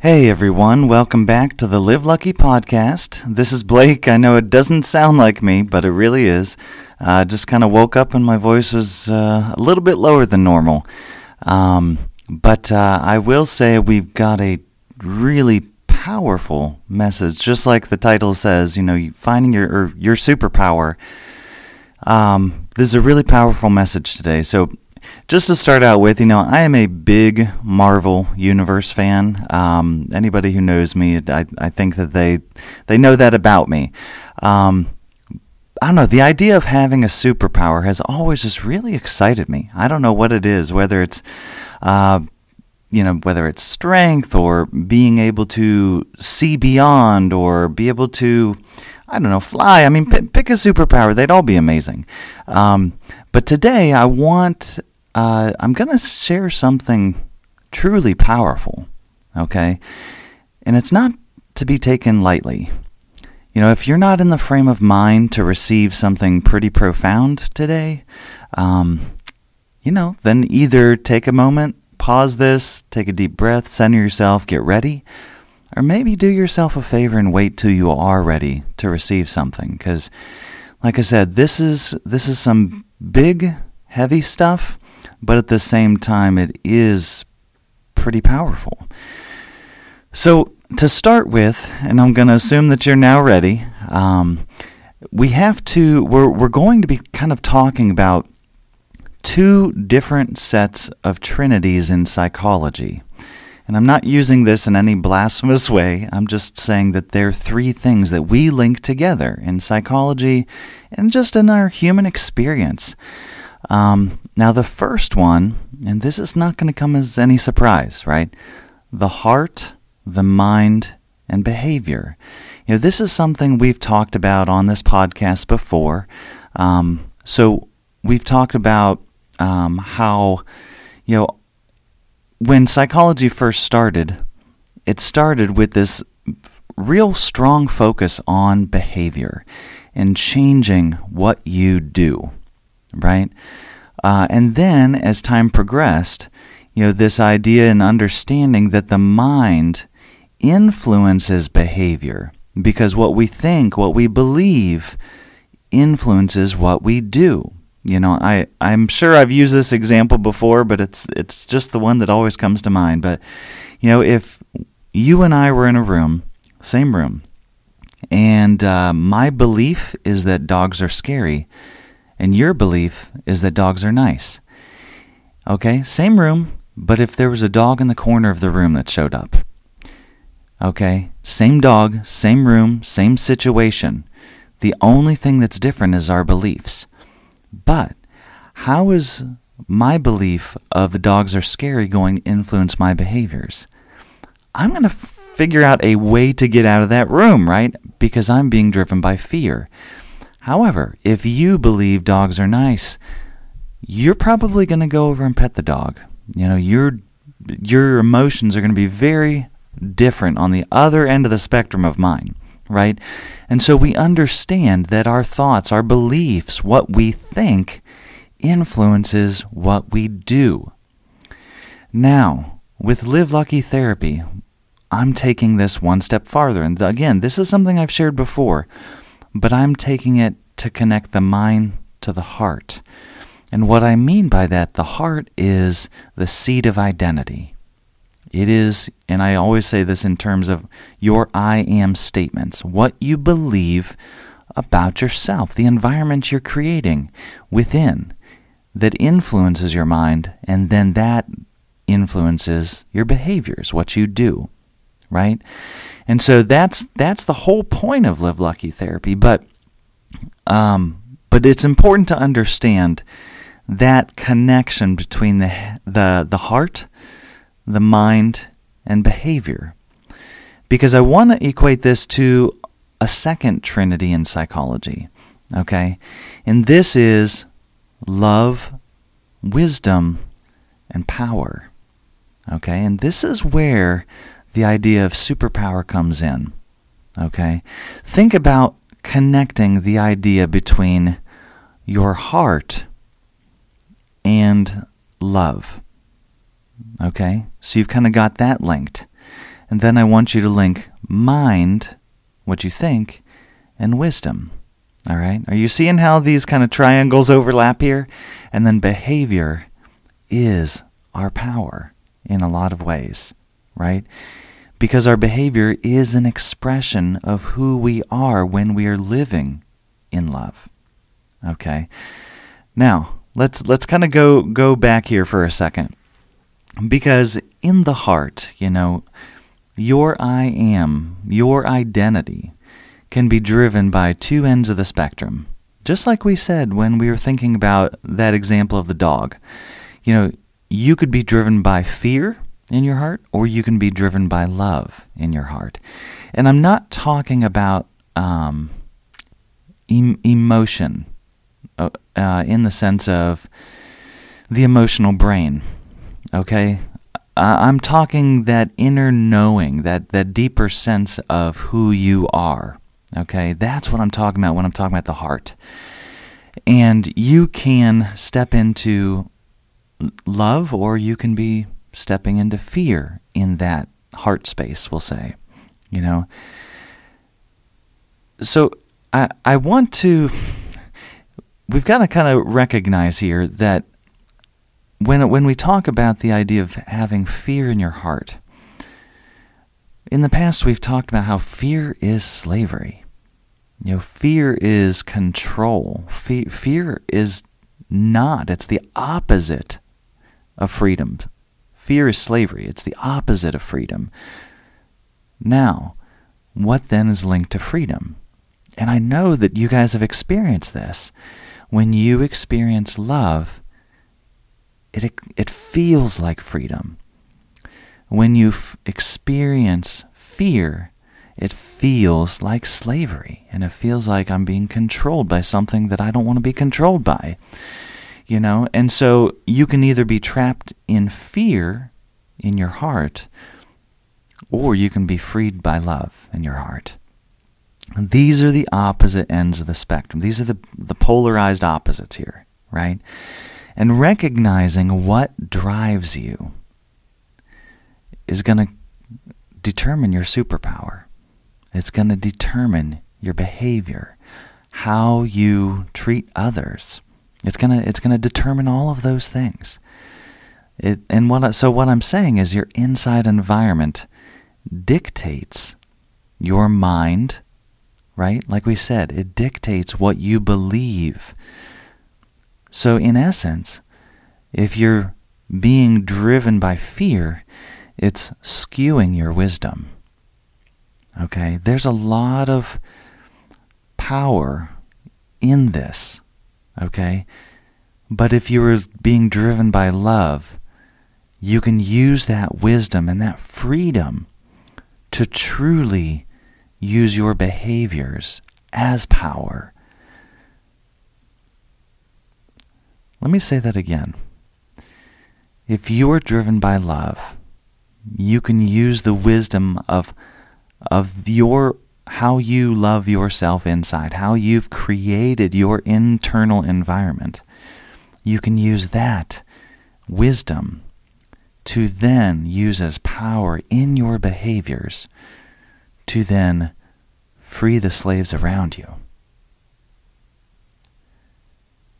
Hey everyone, welcome back to the Live Lucky podcast. This is Blake. I know it doesn't sound like me, but it really is. I uh, just kind of woke up and my voice was uh, a little bit lower than normal. Um, but uh, I will say we've got a really powerful message, just like the title says. You know, finding your your superpower. Um, this is a really powerful message today. So just to start out with, you know, I am a big Marvel Universe fan. Um, anybody who knows me, I, I think that they they know that about me. Um, I don't know. The idea of having a superpower has always just really excited me. I don't know what it is, whether it's, uh, you know, whether it's strength or being able to see beyond or be able to, I don't know, fly. I mean, p- pick a superpower. They'd all be amazing. Um, but today, I want uh, I'm going to share something truly powerful, okay? And it's not to be taken lightly. You know, if you're not in the frame of mind to receive something pretty profound today, um, you know, then either take a moment, pause this, take a deep breath, center yourself, get ready, or maybe do yourself a favor and wait till you are ready to receive something. Because, like I said, this is this is some big, heavy stuff but at the same time, it is pretty powerful. So, to start with, and I'm going to assume that you're now ready, um, we have to, we're, we're going to be kind of talking about two different sets of trinities in psychology. And I'm not using this in any blasphemous way. I'm just saying that there are three things that we link together in psychology and just in our human experience. Um, now, the first one, and this is not going to come as any surprise, right? The heart, the mind, and behavior. You know, this is something we've talked about on this podcast before. Um, so, we've talked about um, how, you know, when psychology first started, it started with this real strong focus on behavior and changing what you do right? Uh, and then as time progressed, you know, this idea and understanding that the mind influences behavior because what we think, what we believe, influences what we do. You know, I, I'm sure I've used this example before, but it's it's just the one that always comes to mind. But you know, if you and I were in a room, same room, and uh, my belief is that dogs are scary, and your belief is that dogs are nice. Okay, same room, but if there was a dog in the corner of the room that showed up, okay, same dog, same room, same situation. The only thing that's different is our beliefs. But how is my belief of the dogs are scary going to influence my behaviors? I'm going to figure out a way to get out of that room, right? Because I'm being driven by fear. However, if you believe dogs are nice, you're probably going to go over and pet the dog. You know, your your emotions are going to be very different on the other end of the spectrum of mine, right? And so we understand that our thoughts, our beliefs, what we think influences what we do. Now, with Live Lucky Therapy, I'm taking this one step farther. And again, this is something I've shared before but I'm taking it to connect the mind to the heart. And what I mean by that, the heart is the seat of identity. It is, and I always say this in terms of your I am statements, what you believe about yourself, the environment you're creating within that influences your mind, and then that influences your behaviors, what you do right? And so that's that's the whole point of Live Lucky therapy. But um, but it's important to understand that connection between the the the heart, the mind, and behavior. Because I want to equate this to a second trinity in psychology. Okay? And this is love, wisdom, and power. Okay? And this is where the idea of superpower comes in. Okay? Think about connecting the idea between your heart and love. Okay? So you've kind of got that linked. And then I want you to link mind, what you think, and wisdom. All right? Are you seeing how these kind of triangles overlap here? And then behavior is our power in a lot of ways, right? Because our behavior is an expression of who we are when we are living in love. Okay? Now, let's let's kind of go go back here for a second. Because in the heart, you know, your I am, your identity can be driven by two ends of the spectrum. Just like we said when we were thinking about that example of the dog. You know, you could be driven by fear in your heart, or you can be driven by love in your heart. And I'm not talking about um, em- emotion uh, uh, in the sense of the emotional brain. Okay? I'm talking that inner knowing, that, that deeper sense of who you are. Okay? That's what I'm talking about when I'm talking about the heart. And you can step into love or you can be stepping into fear in that heart space, we'll say. You know? So I, I want to, we've got to kind of recognize here that when, when we talk about the idea of having fear in your heart, in the past we've talked about how fear is slavery. You know, fear is control. Fe- fear is not. It's the opposite of freedom. Fear is slavery. It's the opposite of freedom. Now, what then is linked to freedom? And I know that you guys have experienced this. When you experience love, it, it feels like freedom. When you f- experience fear, it feels like slavery. And it feels like I'm being controlled by something that I don't want to be controlled by you know? And so you can either be trapped in fear in your heart, or you can be freed by love in your heart. And these are the opposite ends of the spectrum. These are the, the polarized opposites here, right? And recognizing what drives you is going to determine your superpower. It's going to determine your behavior, how you treat others. It's gonna it's gonna determine all of those things. It, and what so what I'm saying is your inside environment dictates your mind, right? Like we said, it dictates what you believe. So in essence, if you're being driven by fear, it's skewing your wisdom. Okay? There's a lot of power in this. Okay? But if you are being driven by love, you can use that wisdom and that freedom to truly use your behaviors as power. Let me say that again. If you are driven by love, you can use the wisdom of, of your how you love yourself inside, how you've created your internal environment, you can use that wisdom to then use as power in your behaviors to then free the slaves around you.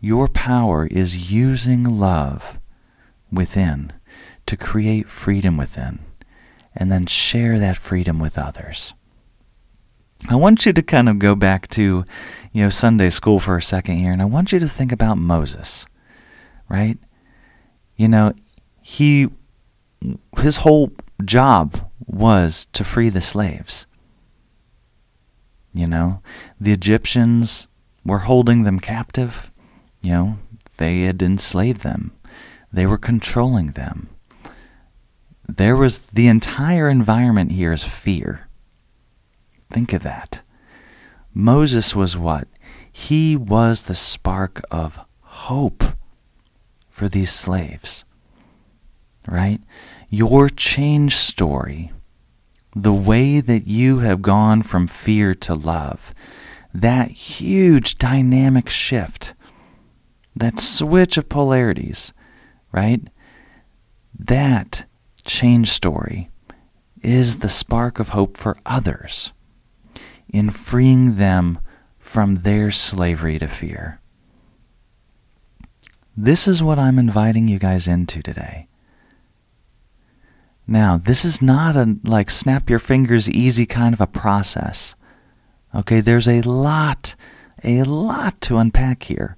Your power is using love within to create freedom within and then share that freedom with others. I want you to kind of go back to, you know, Sunday school for a second here, and I want you to think about Moses, right? You know, he, his whole job was to free the slaves. You know, the Egyptians were holding them captive. You know, they had enslaved them, they were controlling them. There was the entire environment here is fear Think of that. Moses was what? He was the spark of hope for these slaves. Right? Your change story, the way that you have gone from fear to love, that huge dynamic shift, that switch of polarities, right? That change story is the spark of hope for others in freeing them from their slavery to fear. This is what I'm inviting you guys into today. Now, this is not a like snap your fingers easy kind of a process. Okay, there's a lot, a lot to unpack here.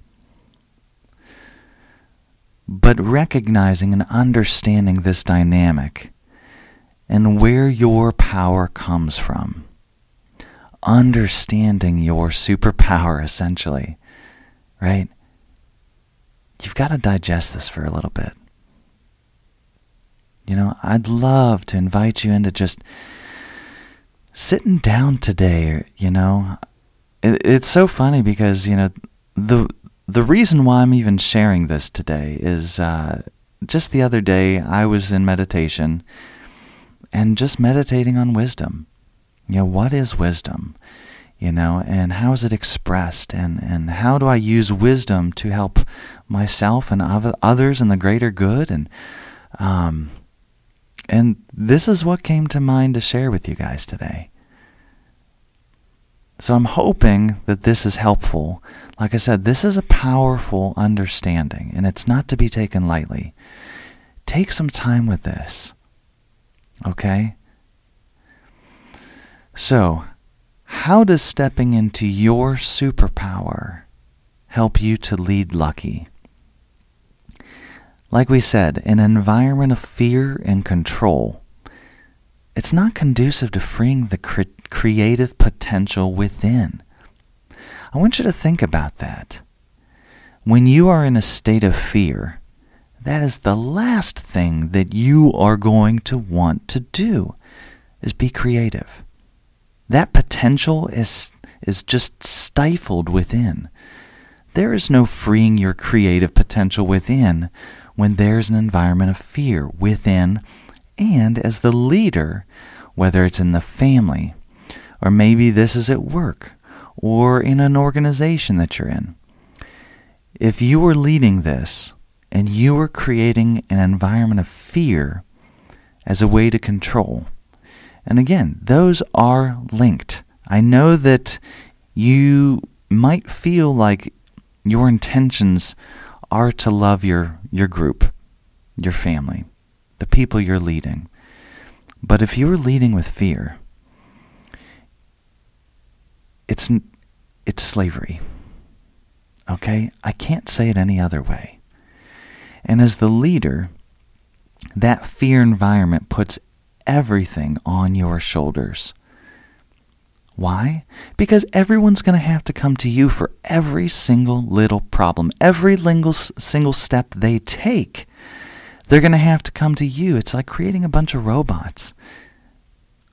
But recognizing and understanding this dynamic and where your power comes from, understanding your superpower essentially, right? You've got to digest this for a little bit. You know, I'd love to invite you into just sitting down today, you know. It, it's so funny because, you know, the the reason why I'm even sharing this today is uh, just the other day I was in meditation and just meditating on wisdom. You know, what is wisdom? You know, and how is it expressed? And, and how do I use wisdom to help myself and others in the greater good? And, um, and this is what came to mind to share with you guys today. So I'm hoping that this is helpful. Like I said, this is a powerful understanding, and it's not to be taken lightly. Take some time with this. Okay? So, how does stepping into your superpower help you to lead lucky? Like we said, in an environment of fear and control, it's not conducive to freeing the cre- creative potential within. I want you to think about that. When you are in a state of fear, that is the last thing that you are going to want to do is be creative. That potential is is just stifled within. There is no freeing your creative potential within when there's an environment of fear within and as the leader, whether it's in the family, or maybe this is at work, or in an organization that you're in. If you are leading this, and you are creating an environment of fear as a way to control. And again, those are linked. I know that you might feel like your intentions are to love your, your group, your family, the people you're leading. But if you're leading with fear, it's, it's slavery. Okay? I can't say it any other way. And as the leader, that fear environment puts everything on your shoulders. Why? Because everyone's going to have to come to you for every single little problem, every single step they take. They're going to have to come to you. It's like creating a bunch of robots.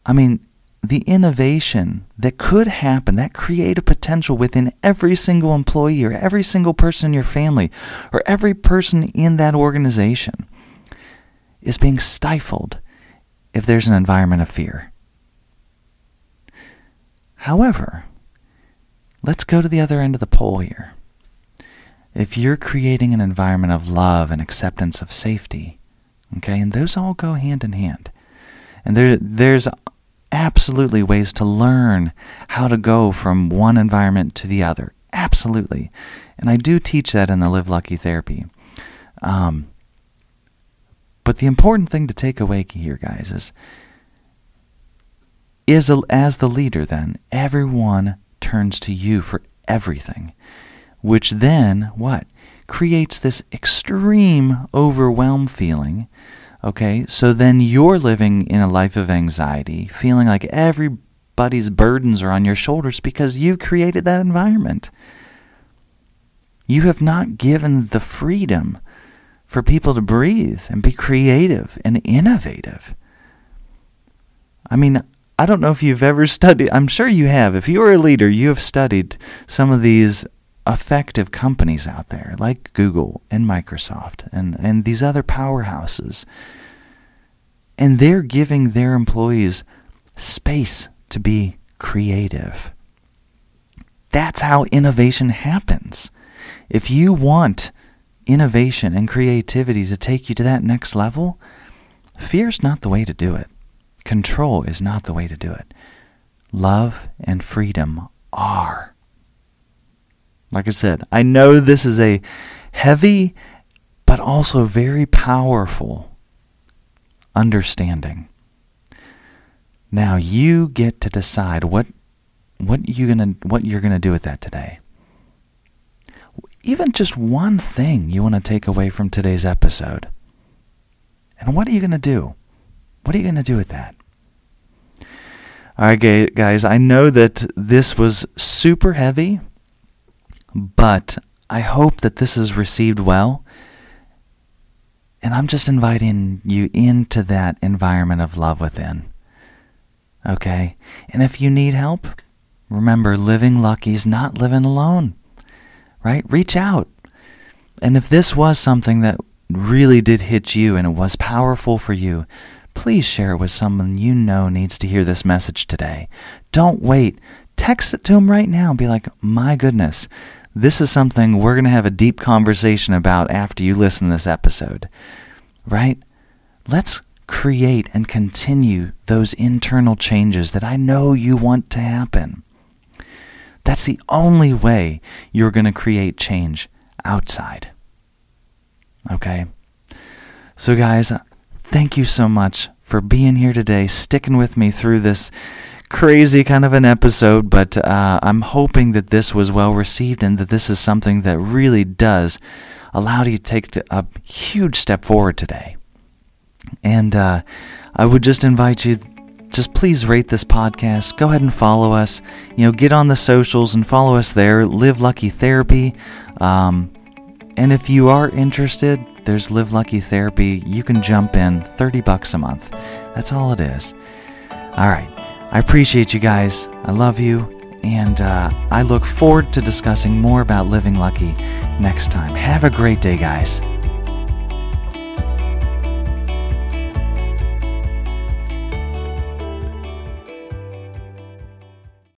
I mean, the innovation that could happen, that creative potential within every single employee or every single person in your family or every person in that organization is being stifled if there's an environment of fear. However, let's go to the other end of the pole here. If you're creating an environment of love and acceptance of safety, okay, and those all go hand in hand. And there, there's absolutely ways to learn how to go from one environment to the other. Absolutely. And I do teach that in the Live Lucky therapy. Um, but the important thing to take away here, guys, is is as the leader, then everyone turns to you for everything, which then what creates this extreme overwhelm feeling Okay, so then you're living in a life of anxiety, feeling like everybody's burdens are on your shoulders because you created that environment. You have not given the freedom for people to breathe and be creative and innovative. I mean, I don't know if you've ever studied, I'm sure you have. If you are a leader, you have studied some of these effective companies out there like Google and Microsoft and, and these other powerhouses. And they're giving their employees space to be creative. That's how innovation happens. If you want innovation and creativity to take you to that next level, fear's not the way to do it. Control is not the way to do it. Love and freedom are. Like I said, I know this is a heavy but also very powerful understanding. Now you get to decide what what you gonna what you're gonna do with that today. Even just one thing you want to take away from today's episode. And what are you gonna do? What are you gonna do with that? All right, guys, I know that this was super heavy, but I hope that this is received well. And I'm just inviting you into that environment of love within. Okay? And if you need help, remember living lucky is not living alone. Right? Reach out. And if this was something that really did hit you and it was powerful for you, please share it with someone you know needs to hear this message today. Don't wait. Text it to them right now and be like, my goodness, this is something we're going to have a deep conversation about after you listen to this episode. Right? Let's create and continue those internal changes that I know you want to happen. That's the only way you're going to create change outside. Okay? So, guys, thank you so much for being here today, sticking with me through this crazy kind of an episode, but uh, I'm hoping that this was well received and that this is something that really does allow you to take a huge step forward today. And uh, I would just invite you just please rate this podcast. Go ahead and follow us. You know, get on the socials and follow us there. Live Lucky Therapy. Um, and if you are interested, there's Live Lucky Therapy. You can jump in 30 bucks a month. That's all it is. All right. I appreciate you guys. I love you. And uh, I look forward to discussing more about living lucky next time. Have a great day, guys.